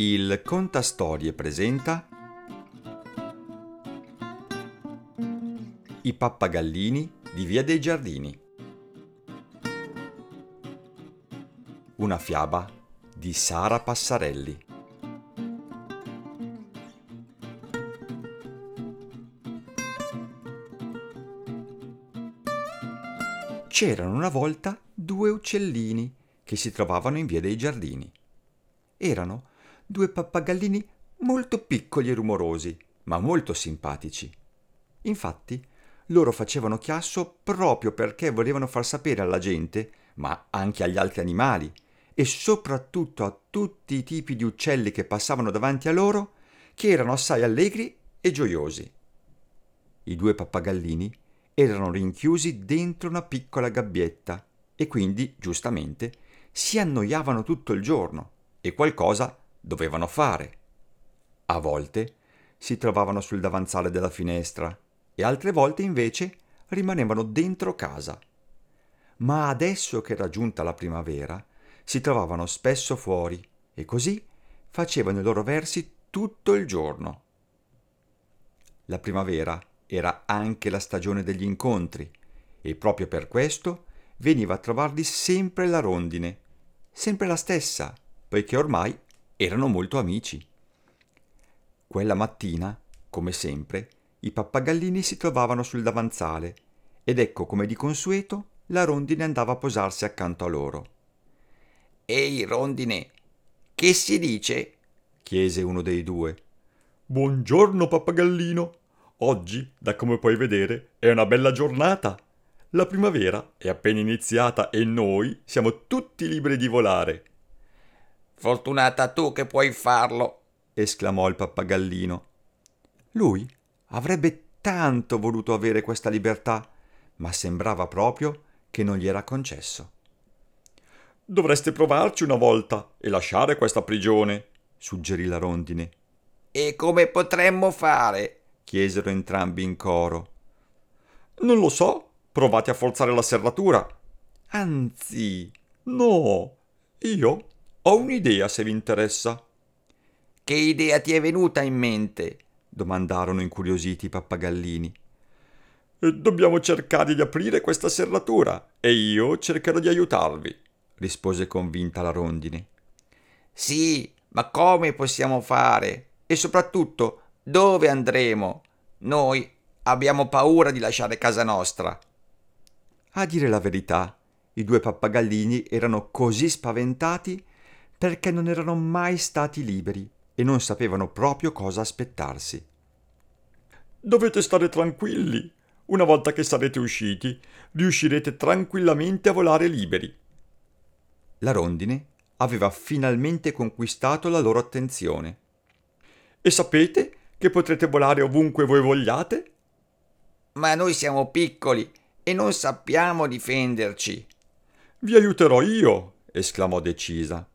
Il Contastorie presenta I pappagallini di Via dei Giardini. Una fiaba di Sara Passarelli. C'erano una volta due uccellini che si trovavano in Via dei Giardini. Erano due pappagallini molto piccoli e rumorosi, ma molto simpatici. Infatti, loro facevano chiasso proprio perché volevano far sapere alla gente, ma anche agli altri animali, e soprattutto a tutti i tipi di uccelli che passavano davanti a loro, che erano assai allegri e gioiosi. I due pappagallini erano rinchiusi dentro una piccola gabbietta e quindi, giustamente, si annoiavano tutto il giorno e qualcosa dovevano fare. A volte si trovavano sul davanzale della finestra e altre volte invece rimanevano dentro casa. Ma adesso che era giunta la primavera, si trovavano spesso fuori e così facevano i loro versi tutto il giorno. La primavera era anche la stagione degli incontri e proprio per questo veniva a trovarli sempre la rondine, sempre la stessa, poiché ormai erano molto amici. Quella mattina, come sempre, i pappagallini si trovavano sul davanzale ed ecco come di consueto la rondine andava a posarsi accanto a loro. Ehi, rondine, che si dice? chiese uno dei due. Buongiorno, pappagallino. Oggi, da come puoi vedere, è una bella giornata. La primavera è appena iniziata e noi siamo tutti liberi di volare. Fortunata tu che puoi farlo, esclamò il pappagallino. Lui avrebbe tanto voluto avere questa libertà, ma sembrava proprio che non gli era concesso. Dovreste provarci una volta e lasciare questa prigione, suggerì la rondine. E come potremmo fare? chiesero entrambi in coro. Non lo so, provate a forzare la serratura. Anzi, no, io ho un'idea se vi interessa. Che idea ti è venuta in mente? domandarono incuriositi i pappagallini. Dobbiamo cercare di aprire questa serratura e io cercherò di aiutarvi, rispose convinta la rondine. Sì, ma come possiamo fare? E soprattutto, dove andremo? Noi abbiamo paura di lasciare casa nostra. A dire la verità, i due pappagallini erano così spaventati perché non erano mai stati liberi e non sapevano proprio cosa aspettarsi. Dovete stare tranquilli. Una volta che sarete usciti, riuscirete tranquillamente a volare liberi. La rondine aveva finalmente conquistato la loro attenzione. E sapete che potrete volare ovunque voi vogliate? Ma noi siamo piccoli e non sappiamo difenderci. Vi aiuterò io, esclamò decisa.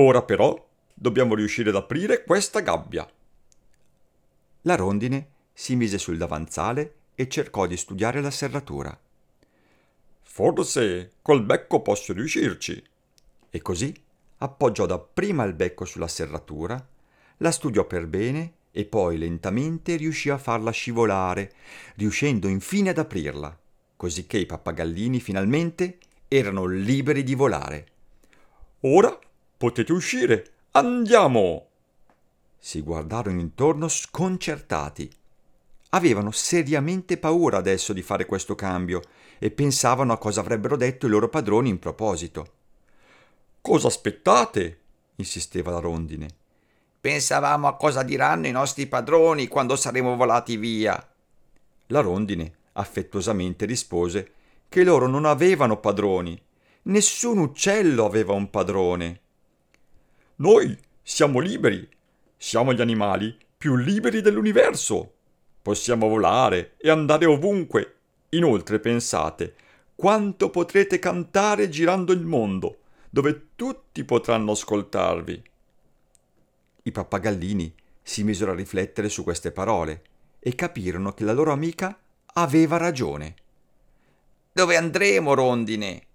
Ora però dobbiamo riuscire ad aprire questa gabbia. La rondine si mise sul davanzale e cercò di studiare la serratura. Forse col becco posso riuscirci. E così appoggiò dapprima il becco sulla serratura, la studiò per bene e poi lentamente riuscì a farla scivolare, riuscendo infine ad aprirla, cosicché i pappagallini finalmente erano liberi di volare. Ora potete uscire. Andiamo. Si guardarono intorno sconcertati. Avevano seriamente paura adesso di fare questo cambio e pensavano a cosa avrebbero detto i loro padroni in proposito. Cosa aspettate? insisteva la rondine. Pensavamo a cosa diranno i nostri padroni quando saremo volati via. La rondine affettuosamente rispose che loro non avevano padroni. Nessun uccello aveva un padrone. Noi siamo liberi. Siamo gli animali più liberi dell'universo. Possiamo volare e andare ovunque. Inoltre pensate quanto potrete cantare girando il mondo, dove tutti potranno ascoltarvi. I pappagallini si misero a riflettere su queste parole e capirono che la loro amica aveva ragione. Dove andremo, rondine?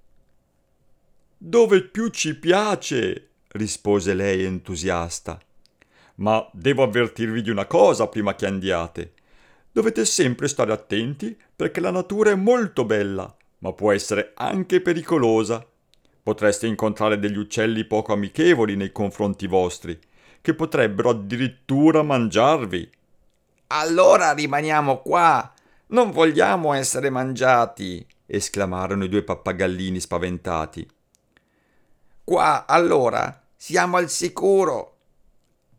Dove più ci piace, rispose lei entusiasta. Ma devo avvertirvi di una cosa prima che andiate. Dovete sempre stare attenti perché la natura è molto bella, ma può essere anche pericolosa. Potreste incontrare degli uccelli poco amichevoli nei confronti vostri, che potrebbero addirittura mangiarvi. Allora rimaniamo qua. Non vogliamo essere mangiati, esclamarono i due pappagallini spaventati. Qua, allora, siamo al sicuro.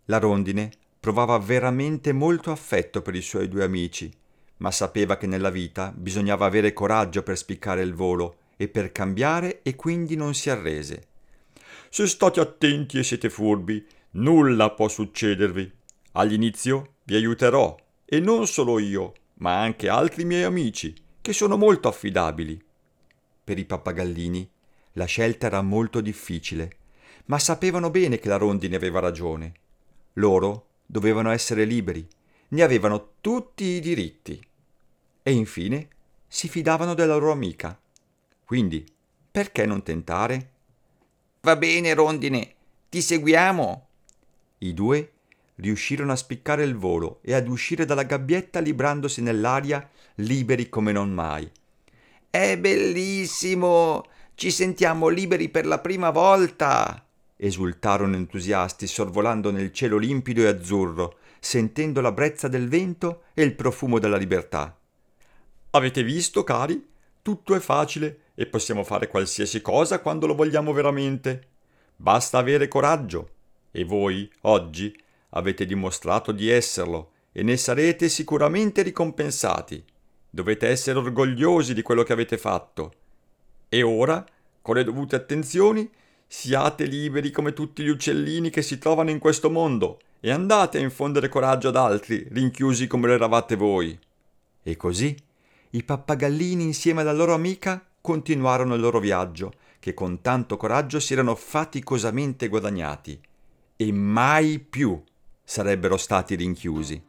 La rondine provava veramente molto affetto per i suoi due amici, ma sapeva che nella vita bisognava avere coraggio per spiccare il volo e per cambiare e quindi non si arrese. Se state attenti e siete furbi, nulla può succedervi. All'inizio vi aiuterò, e non solo io, ma anche altri miei amici, che sono molto affidabili. Per i pappagallini la scelta era molto difficile, ma sapevano bene che la rondine aveva ragione. Loro dovevano essere liberi, ne avevano tutti i diritti. E infine si fidavano della loro amica. Quindi, perché non tentare? Va bene, rondine, ti seguiamo. I due riuscirono a spiccare il volo e ad uscire dalla gabbietta librandosi nell'aria liberi come non mai. È bellissimo! Ci sentiamo liberi per la prima volta! Esultarono entusiasti sorvolando nel cielo limpido e azzurro, sentendo la brezza del vento e il profumo della libertà. Avete visto, cari? Tutto è facile e possiamo fare qualsiasi cosa quando lo vogliamo veramente. Basta avere coraggio. E voi, oggi, avete dimostrato di esserlo e ne sarete sicuramente ricompensati. Dovete essere orgogliosi di quello che avete fatto. E ora, con le dovute attenzioni, Siate liberi come tutti gli uccellini che si trovano in questo mondo e andate a infondere coraggio ad altri, rinchiusi come lo eravate voi. E così i pappagallini insieme alla loro amica continuarono il loro viaggio, che con tanto coraggio si erano faticosamente guadagnati, e mai più sarebbero stati rinchiusi.